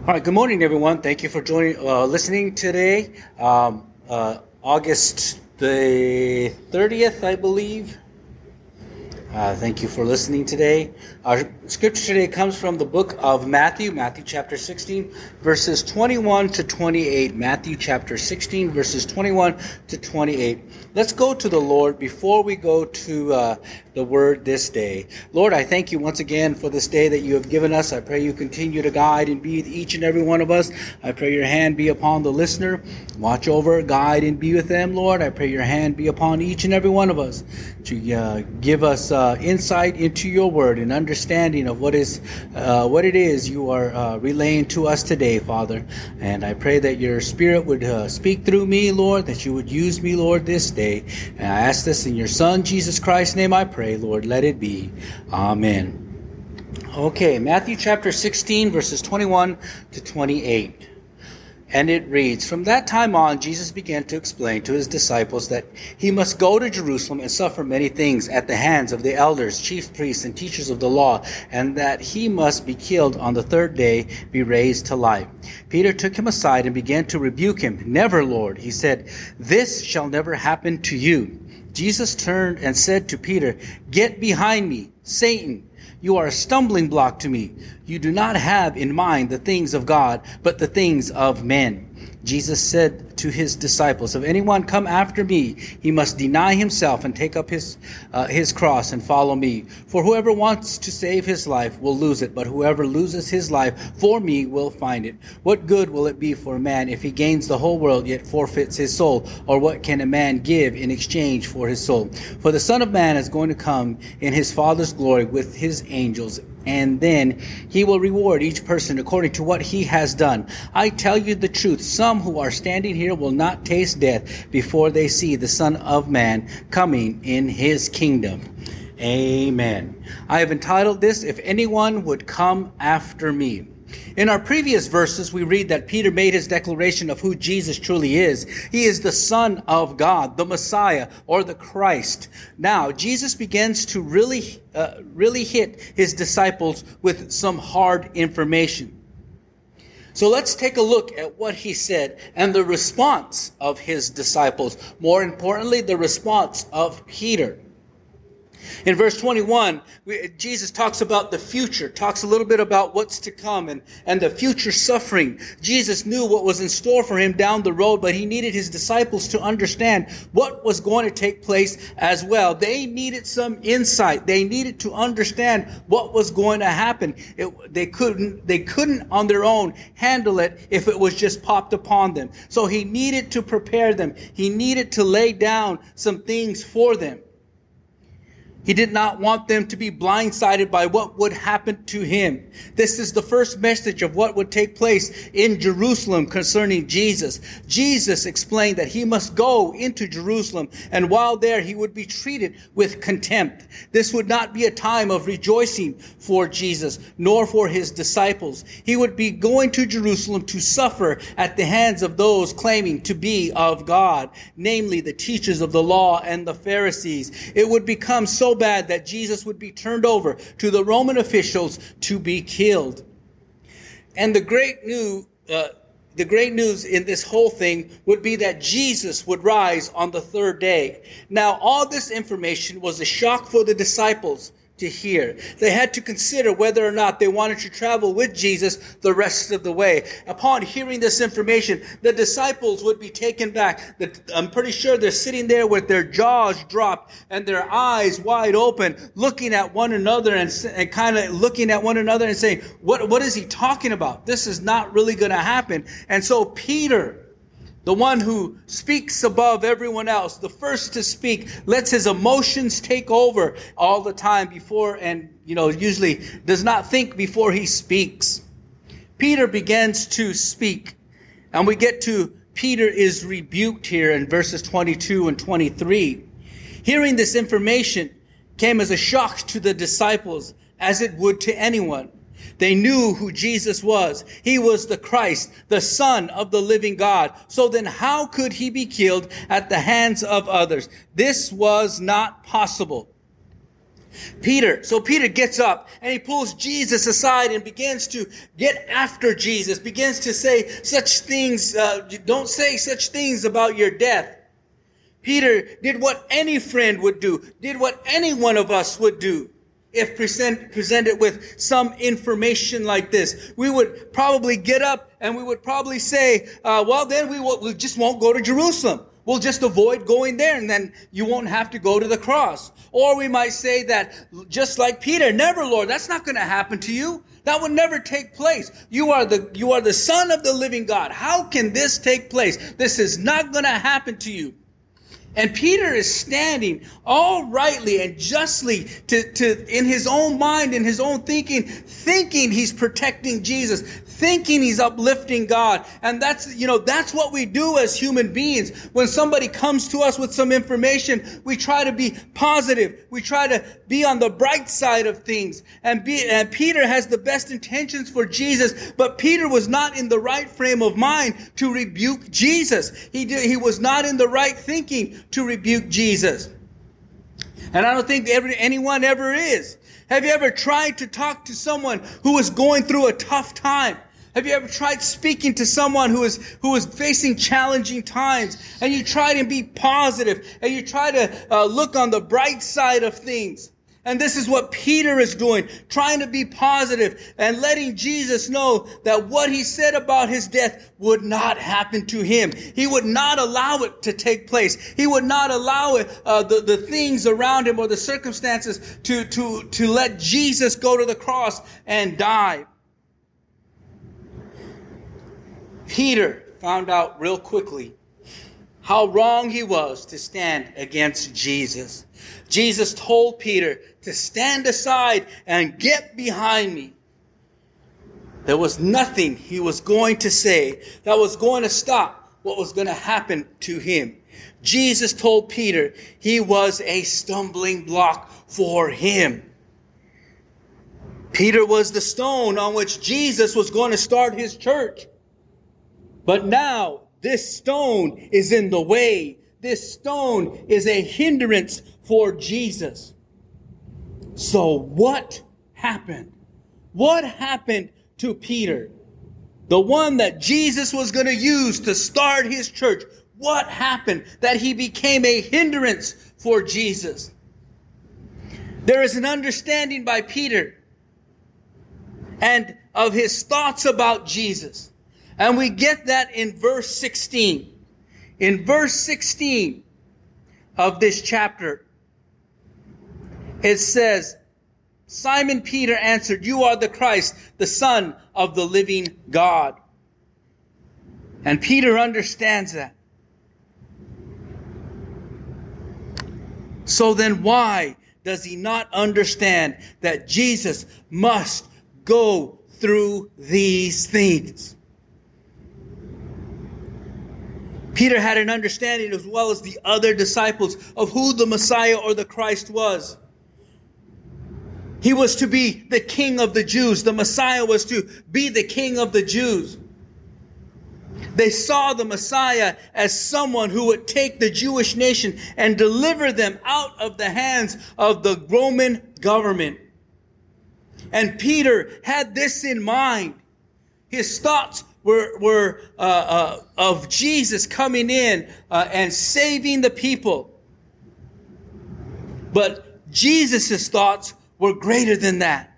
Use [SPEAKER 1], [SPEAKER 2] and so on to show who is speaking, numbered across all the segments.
[SPEAKER 1] All right, good morning, everyone. Thank you for joining, uh, listening today. Um, uh, August the 30th, I believe. Uh, thank you for listening today. Our scripture today comes from the book of Matthew, Matthew chapter 16, verses 21 to 28. Matthew chapter 16, verses 21 to 28. Let's go to the Lord before we go to uh, the word this day. Lord, I thank you once again for this day that you have given us. I pray you continue to guide and be with each and every one of us. I pray your hand be upon the listener. Watch over, guide, and be with them, Lord. I pray your hand be upon each and every one of us to uh, give us uh, insight into your word and understanding of what is uh, what it is you are uh, relaying to us today, Father. And I pray that your Spirit would uh, speak through me, Lord. That you would use me, Lord, this day. And I ask this in your Son Jesus Christ's name. I pray, Lord. Let it be. Amen. Okay, Matthew chapter 16, verses 21 to 28. And it reads From that time on, Jesus began to explain to his disciples that he must go to Jerusalem and suffer many things at the hands of the elders, chief priests, and teachers of the law, and that he must be killed on the third day, be raised to life. Peter took him aside and began to rebuke him. Never, Lord, he said, this shall never happen to you. Jesus turned and said to Peter, Get behind me, Satan. You are a stumbling block to me. You do not have in mind the things of God, but the things of men. Jesus said to his disciples, If anyone come after me, he must deny himself and take up his, uh, his cross and follow me. For whoever wants to save his life will lose it, but whoever loses his life for me will find it. What good will it be for a man if he gains the whole world yet forfeits his soul? Or what can a man give in exchange for his soul? For the Son of Man is going to come in his Father's glory with his angels and then he will reward each person according to what he has done. I tell you the truth, some who are standing here will not taste death before they see the Son of Man coming in his kingdom. Amen. I have entitled this, If Anyone Would Come After Me. In our previous verses, we read that Peter made his declaration of who Jesus truly is. He is the Son of God, the Messiah, or the Christ. Now, Jesus begins to really, uh, really hit his disciples with some hard information. So let's take a look at what he said and the response of his disciples. More importantly, the response of Peter. In verse 21, we, Jesus talks about the future, talks a little bit about what's to come and, and the future suffering. Jesus knew what was in store for him down the road, but he needed his disciples to understand what was going to take place as well. They needed some insight. They needed to understand what was going to happen. It, they couldn't, they couldn't on their own handle it if it was just popped upon them. So he needed to prepare them. He needed to lay down some things for them. He did not want them to be blindsided by what would happen to him. This is the first message of what would take place in Jerusalem concerning Jesus. Jesus explained that he must go into Jerusalem and while there he would be treated with contempt. This would not be a time of rejoicing for Jesus nor for his disciples. He would be going to Jerusalem to suffer at the hands of those claiming to be of God, namely the teachers of the law and the Pharisees. It would become so bad that Jesus would be turned over to the Roman officials to be killed. And the great new, uh, the great news in this whole thing would be that Jesus would rise on the third day. Now, all this information was a shock for the disciples to hear. They had to consider whether or not they wanted to travel with Jesus the rest of the way. Upon hearing this information, the disciples would be taken back. I'm pretty sure they're sitting there with their jaws dropped and their eyes wide open, looking at one another and, and kind of looking at one another and saying, what, what is he talking about? This is not really going to happen. And so Peter, the one who speaks above everyone else, the first to speak, lets his emotions take over all the time before, and, you know, usually does not think before he speaks. Peter begins to speak, and we get to Peter is rebuked here in verses 22 and 23. Hearing this information came as a shock to the disciples, as it would to anyone. They knew who Jesus was. He was the Christ, the Son of the living God. So then how could he be killed at the hands of others? This was not possible. Peter, so Peter gets up and he pulls Jesus aside and begins to get after Jesus, begins to say such things, uh, don't say such things about your death. Peter did what any friend would do, did what any one of us would do if present, presented with some information like this. We would probably get up and we would probably say, uh, well, then we, will, we just won't go to Jerusalem. We'll just avoid going there and then you won't have to go to the cross. Or we might say that just like Peter, never Lord, that's not going to happen to you. That would never take place. You are the, you are the son of the living God. How can this take place? This is not going to happen to you. And Peter is standing all rightly and justly to, to, in his own mind, in his own thinking, thinking he's protecting Jesus, thinking he's uplifting God. And that's, you know, that's what we do as human beings. When somebody comes to us with some information, we try to be positive. We try to be on the bright side of things. And be, and Peter has the best intentions for Jesus, but Peter was not in the right frame of mind to rebuke Jesus. He did, he was not in the right thinking to rebuke Jesus. And I don't think every, anyone ever is. Have you ever tried to talk to someone who is going through a tough time? Have you ever tried speaking to someone who is, who is facing challenging times and you try to be positive and you try to uh, look on the bright side of things? And this is what Peter is doing, trying to be positive and letting Jesus know that what he said about his death would not happen to him. He would not allow it to take place. He would not allow it, uh, the, the things around him or the circumstances to, to, to let Jesus go to the cross and die. Peter found out real quickly how wrong he was to stand against Jesus. Jesus told Peter to stand aside and get behind me. There was nothing he was going to say that was going to stop what was going to happen to him. Jesus told Peter he was a stumbling block for him. Peter was the stone on which Jesus was going to start his church. But now this stone is in the way. This stone is a hindrance for Jesus. So what happened? What happened to Peter? The one that Jesus was going to use to start his church. What happened that he became a hindrance for Jesus? There is an understanding by Peter and of his thoughts about Jesus. And we get that in verse 16. In verse 16 of this chapter, it says, Simon Peter answered, You are the Christ, the Son of the living God. And Peter understands that. So then why does he not understand that Jesus must go through these things? Peter had an understanding as well as the other disciples of who the Messiah or the Christ was. He was to be the king of the Jews. The Messiah was to be the king of the Jews. They saw the Messiah as someone who would take the Jewish nation and deliver them out of the hands of the Roman government. And Peter had this in mind. His thoughts were, were uh, uh, of Jesus coming in uh, and saving the people. But Jesus' thoughts were greater than that.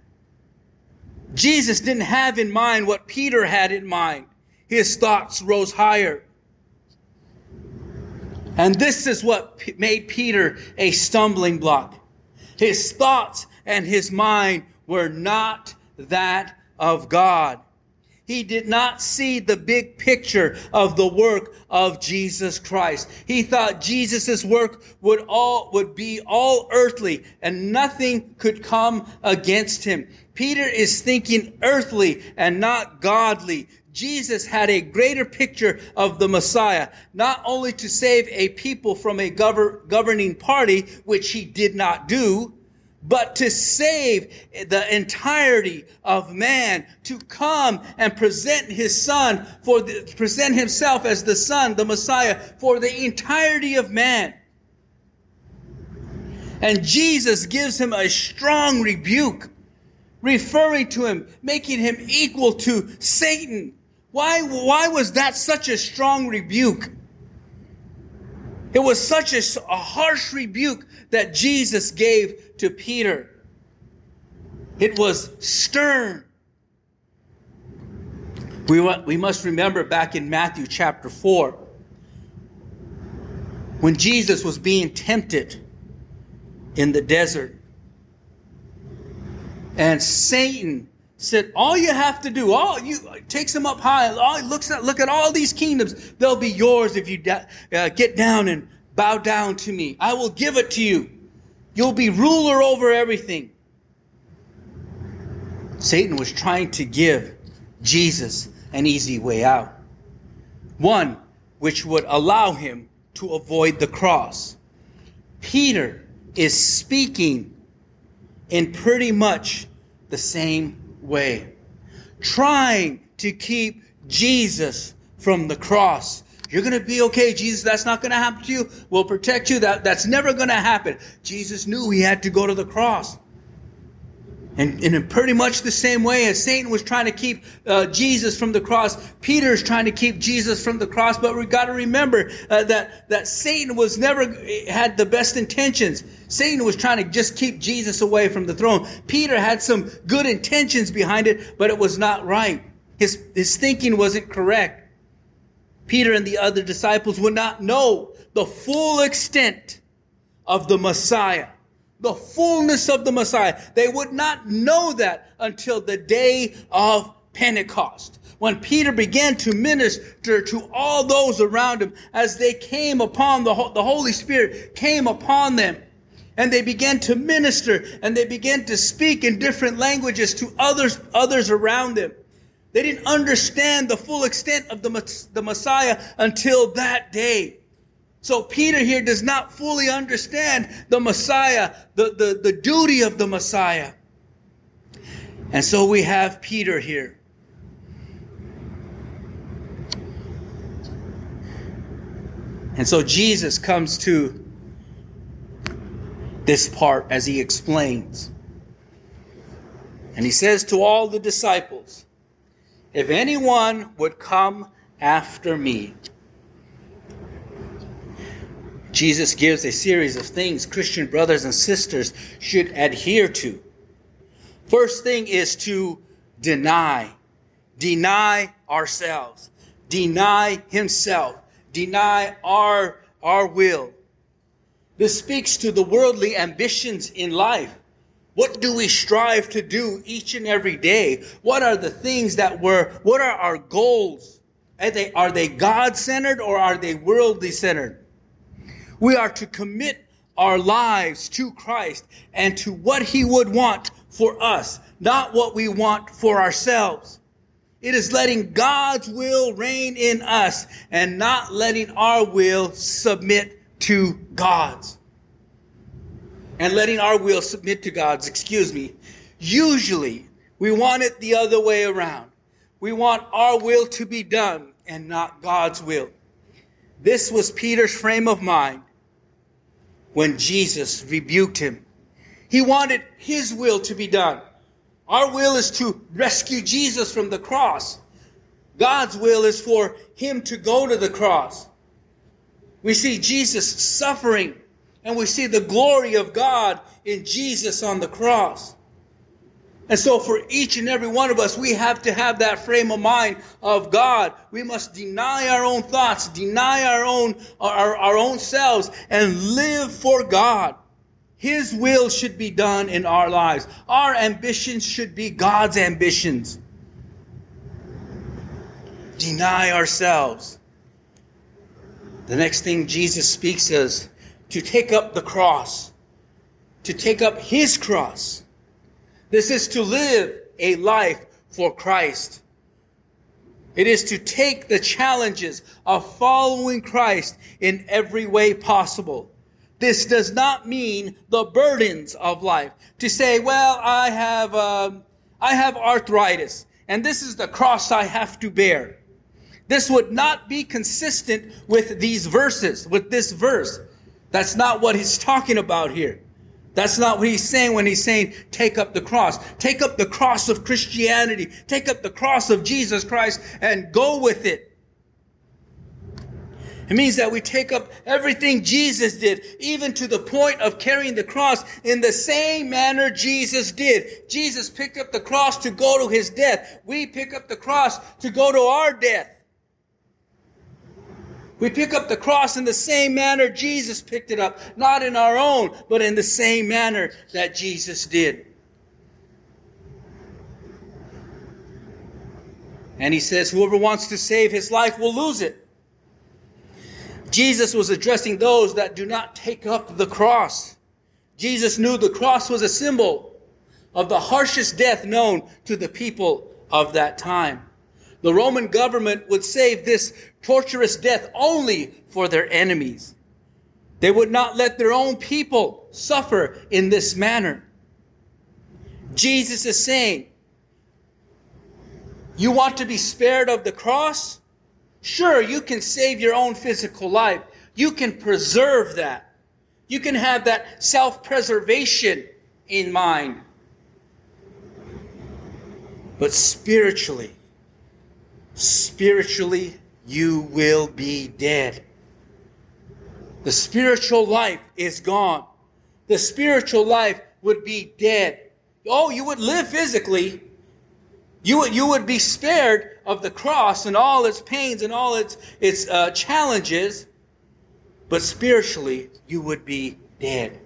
[SPEAKER 1] Jesus didn't have in mind what Peter had in mind. His thoughts rose higher. And this is what made Peter a stumbling block. His thoughts and his mind were not that of God. He did not see the big picture of the work of Jesus Christ. He thought Jesus' work would all, would be all earthly and nothing could come against him. Peter is thinking earthly and not godly. Jesus had a greater picture of the Messiah, not only to save a people from a governing party, which he did not do, but to save the entirety of man, to come and present his son for the, present himself as the son, the Messiah, for the entirety of man. And Jesus gives him a strong rebuke, referring to him, making him equal to Satan. Why, why was that such a strong rebuke? It was such a, a harsh rebuke that Jesus gave to Peter. It was stern. We, we must remember back in Matthew chapter 4 when Jesus was being tempted in the desert. And Satan said, "All you have to do, all you takes him up high. All looks at look at all these kingdoms. They'll be yours if you uh, get down and bow down to me. I will give it to you. You'll be ruler over everything." Satan was trying to give Jesus an easy way out. One which would allow him to avoid the cross. Peter is speaking in pretty much the same way, trying to keep Jesus from the cross. You're going to be okay, Jesus. That's not going to happen to you. We'll protect you. That, that's never going to happen. Jesus knew he had to go to the cross. And, and, in pretty much the same way as Satan was trying to keep uh, Jesus from the cross, Peter is trying to keep Jesus from the cross. But we got to remember uh, that that Satan was never had the best intentions. Satan was trying to just keep Jesus away from the throne. Peter had some good intentions behind it, but it was not right. His his thinking wasn't correct. Peter and the other disciples would not know the full extent of the Messiah the fullness of the Messiah. They would not know that until the day of Pentecost. When Peter began to minister to all those around him as they came upon the, the Holy Spirit came upon them. And they began to minister and they began to speak in different languages to others, others around them. They didn't understand the full extent of the, the Messiah until that day. So Peter here does not fully understand the Messiah, the, the, the duty of the Messiah. And so we have Peter here. And so Jesus comes to this part as he explains. And he says to all the disciples, If anyone would come after me, Jesus gives a series of things Christian brothers and sisters should adhere to. First thing is to deny. Deny ourselves. Deny himself. Deny our, our will. This speaks to the worldly ambitions in life. What do we strive to do each and every day? What are the things that we're, what are our goals? Are they, are they God centered or are they worldly centered? We are to commit our lives to Christ and to what He would want for us, not what we want for ourselves. It is letting God's will reign in us and not letting our will submit to God's. And letting our will submit to God's, excuse me. Usually, we want it the other way around. We want our will to be done and not God's will. This was Peter's frame of mind when Jesus rebuked him. He wanted his will to be done. Our will is to rescue Jesus from the cross. God's will is for him to go to the cross. We see Jesus suffering and we see the glory of God in Jesus on the cross. And so, for each and every one of us, we have to have that frame of mind of God. We must deny our own thoughts, deny our own, our, our own selves, and live for God. His will should be done in our lives. Our ambitions should be God's ambitions. Deny ourselves. The next thing Jesus speaks is to take up the cross, to take up His cross. This is to live a life for Christ. It is to take the challenges of following Christ in every way possible. This does not mean the burdens of life. To say, well, I have, um, I have arthritis, and this is the cross I have to bear. This would not be consistent with these verses, with this verse. That's not what he's talking about here. That's not what he's saying when he's saying, take up the cross. Take up the cross of Christianity. Take up the cross of Jesus Christ and go with it. It means that we take up everything Jesus did, even to the point of carrying the cross in the same manner Jesus did. Jesus picked up the cross to go to his death. We pick up the cross to go to our death. We pick up the cross in the same manner Jesus picked it up, not in our own, but in the same manner that Jesus did. And he says, Whoever wants to save his life will lose it. Jesus was addressing those that do not take up the cross. Jesus knew the cross was a symbol of the harshest death known to the people of that time. The Roman government would save this torturous death only for their enemies. They would not let their own people suffer in this manner. Jesus is saying, You want to be spared of the cross? Sure, you can save your own physical life. You can preserve that. You can have that self preservation in mind. But spiritually, spiritually, you will be dead. The spiritual life is gone. The spiritual life would be dead. Oh, you would live physically. You would, you would be spared of the cross and all its pains and all its, its uh, challenges, but spiritually, you would be dead.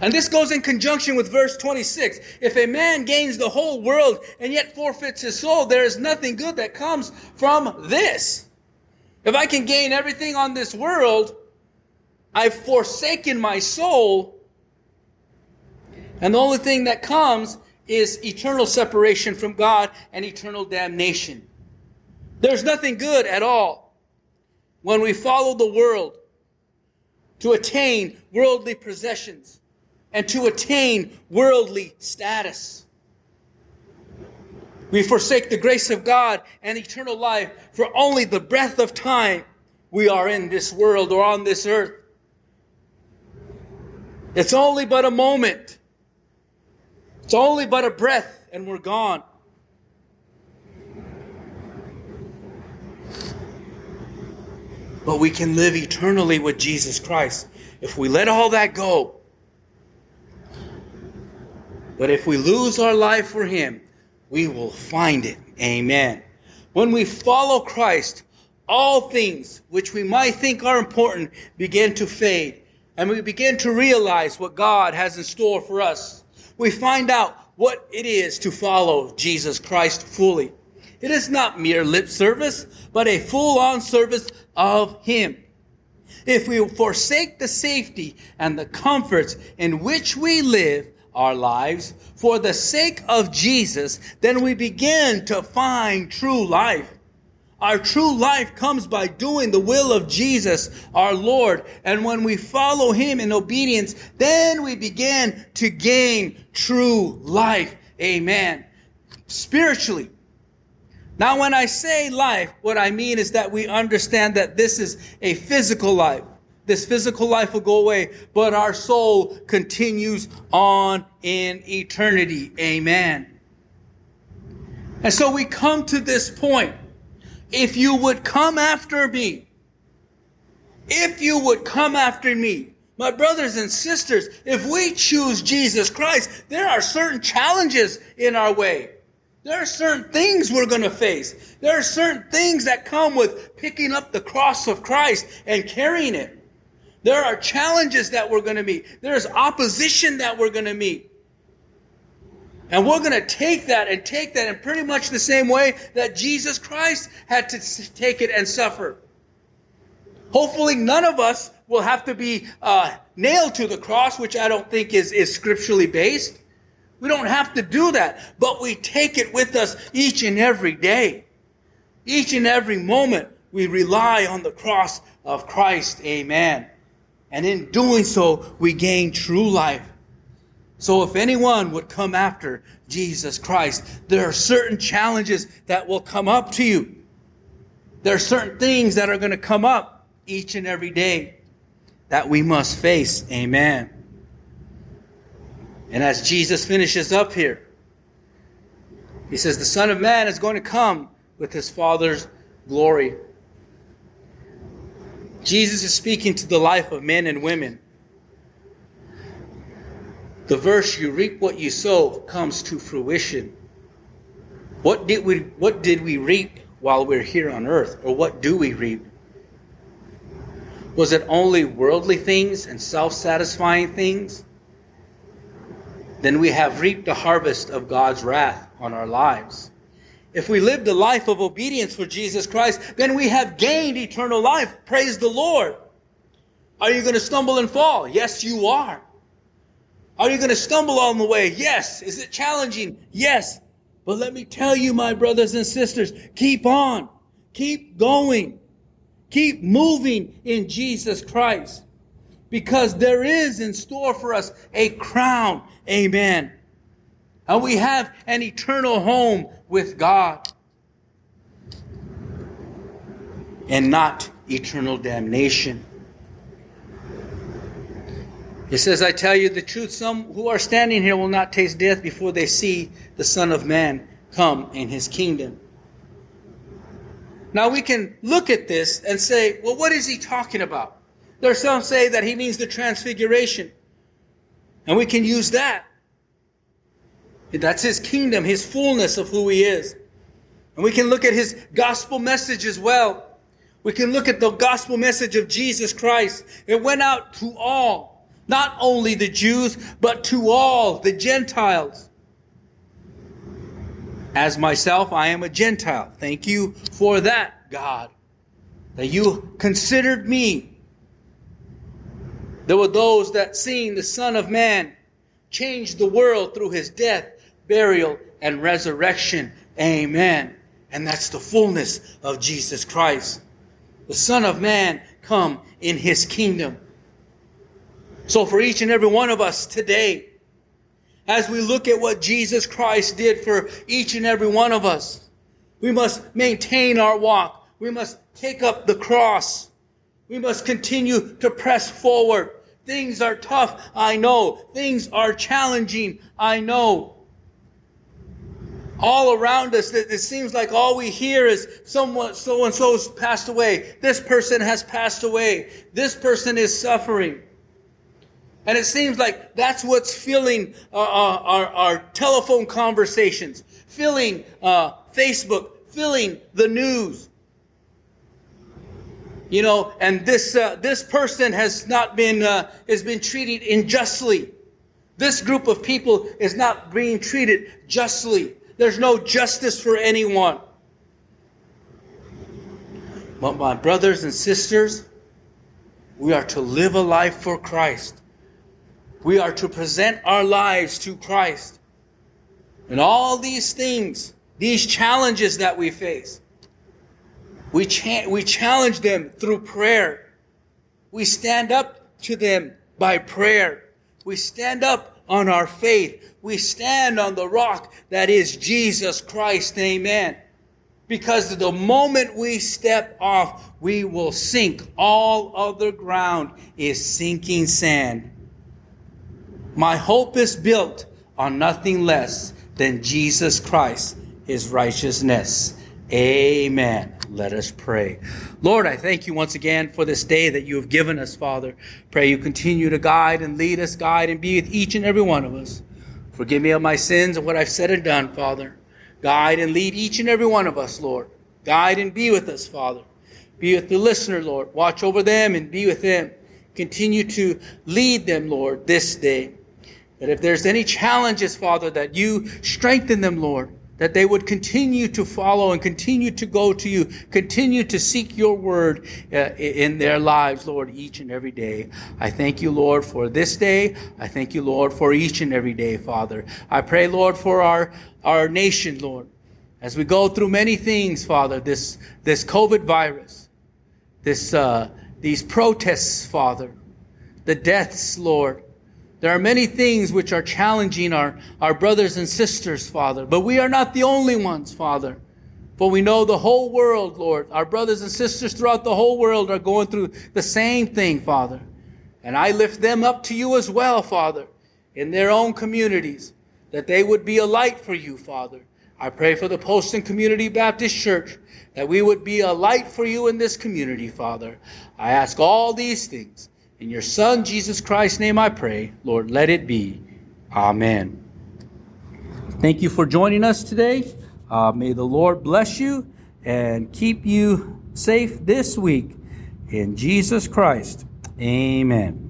[SPEAKER 1] And this goes in conjunction with verse 26. If a man gains the whole world and yet forfeits his soul, there is nothing good that comes from this. If I can gain everything on this world, I've forsaken my soul. And the only thing that comes is eternal separation from God and eternal damnation. There's nothing good at all when we follow the world to attain worldly possessions and to attain worldly status. We forsake the grace of God and eternal life for only the breath of time we are in this world or on this earth. It's only but a moment. It's only but a breath and we're gone. But we can live eternally with Jesus Christ if we let all that go but if we lose our life for Him, we will find it. Amen. When we follow Christ, all things which we might think are important begin to fade, and we begin to realize what God has in store for us. We find out what it is to follow Jesus Christ fully. It is not mere lip service, but a full on service of Him. If we forsake the safety and the comforts in which we live, our lives for the sake of Jesus, then we begin to find true life. Our true life comes by doing the will of Jesus, our Lord. And when we follow Him in obedience, then we begin to gain true life. Amen. Spiritually. Now, when I say life, what I mean is that we understand that this is a physical life. This physical life will go away, but our soul continues on in eternity. Amen. And so we come to this point. If you would come after me, if you would come after me, my brothers and sisters, if we choose Jesus Christ, there are certain challenges in our way. There are certain things we're going to face. There are certain things that come with picking up the cross of Christ and carrying it. There are challenges that we're going to meet. There's opposition that we're going to meet. And we're going to take that and take that in pretty much the same way that Jesus Christ had to take it and suffer. Hopefully, none of us will have to be uh, nailed to the cross, which I don't think is, is scripturally based. We don't have to do that, but we take it with us each and every day. Each and every moment, we rely on the cross of Christ. Amen. And in doing so, we gain true life. So if anyone would come after Jesus Christ, there are certain challenges that will come up to you. There are certain things that are going to come up each and every day that we must face. Amen. And as Jesus finishes up here, he says, The Son of Man is going to come with his Father's glory. Jesus is speaking to the life of men and women. The verse, you reap what you sow, comes to fruition. What did we, what did we reap while we're here on earth? Or what do we reap? Was it only worldly things and self satisfying things? Then we have reaped the harvest of God's wrath on our lives. If we lived a life of obedience for Jesus Christ, then we have gained eternal life. Praise the Lord. Are you going to stumble and fall? Yes, you are. Are you going to stumble on the way? Yes. Is it challenging? Yes. But let me tell you, my brothers and sisters, keep on. Keep going. Keep moving in Jesus Christ. Because there is in store for us a crown. Amen. And we have an eternal home with God. And not eternal damnation. It says, I tell you the truth, some who are standing here will not taste death before they see the Son of Man come in his kingdom. Now we can look at this and say, well, what is he talking about? There are some say that he means the transfiguration. And we can use that. That's his kingdom, his fullness of who he is. And we can look at his gospel message as well. We can look at the gospel message of Jesus Christ. It went out to all not only the Jews, but to all the Gentiles. As myself, I am a Gentile. Thank you for that, God, that you considered me. There were those that, seeing the Son of Man change the world through his death, burial, and resurrection. Amen. And that's the fullness of Jesus Christ. The Son of Man come in his kingdom. So, for each and every one of us today, as we look at what Jesus Christ did for each and every one of us, we must maintain our walk. We must take up the cross. We must continue to press forward. Things are tough, I know. Things are challenging, I know. All around us, it seems like all we hear is someone, so and so's passed away. This person has passed away. This person is suffering. And it seems like that's what's filling our, uh, uh, our, our telephone conversations, filling uh, Facebook, filling the news. You know, and this uh, this person has not been uh, has been treated unjustly. This group of people is not being treated justly. There's no justice for anyone. But my brothers and sisters, we are to live a life for Christ. We are to present our lives to Christ. And all these things, these challenges that we face, we, cha- we challenge them through prayer. We stand up to them by prayer. We stand up on our faith. We stand on the rock that is Jesus Christ. Amen. Because the moment we step off, we will sink. All other ground is sinking sand. My hope is built on nothing less than Jesus Christ, his righteousness. Amen. Let us pray. Lord, I thank you once again for this day that you have given us, Father. Pray you continue to guide and lead us, guide and be with each and every one of us. Forgive me of my sins and what I've said and done, Father. Guide and lead each and every one of us, Lord. Guide and be with us, Father. Be with the listener, Lord. Watch over them and be with them. Continue to lead them, Lord, this day. That if there's any challenges, Father, that you strengthen them, Lord, that they would continue to follow and continue to go to you, continue to seek your word uh, in their lives, Lord, each and every day. I thank you, Lord, for this day. I thank you, Lord, for each and every day, Father. I pray, Lord, for our, our nation, Lord, as we go through many things, Father, this, this COVID virus, this, uh, these protests, Father, the deaths, Lord, there are many things which are challenging our, our brothers and sisters, Father, but we are not the only ones, Father. For we know the whole world, Lord, our brothers and sisters throughout the whole world are going through the same thing, Father. And I lift them up to you as well, Father, in their own communities, that they would be a light for you, Father. I pray for the Poston Community Baptist Church, that we would be a light for you in this community, Father. I ask all these things. In your Son, Jesus Christ's name, I pray. Lord, let it be. Amen. Thank you for joining us today. Uh, may the Lord bless you and keep you safe this week. In Jesus Christ, amen.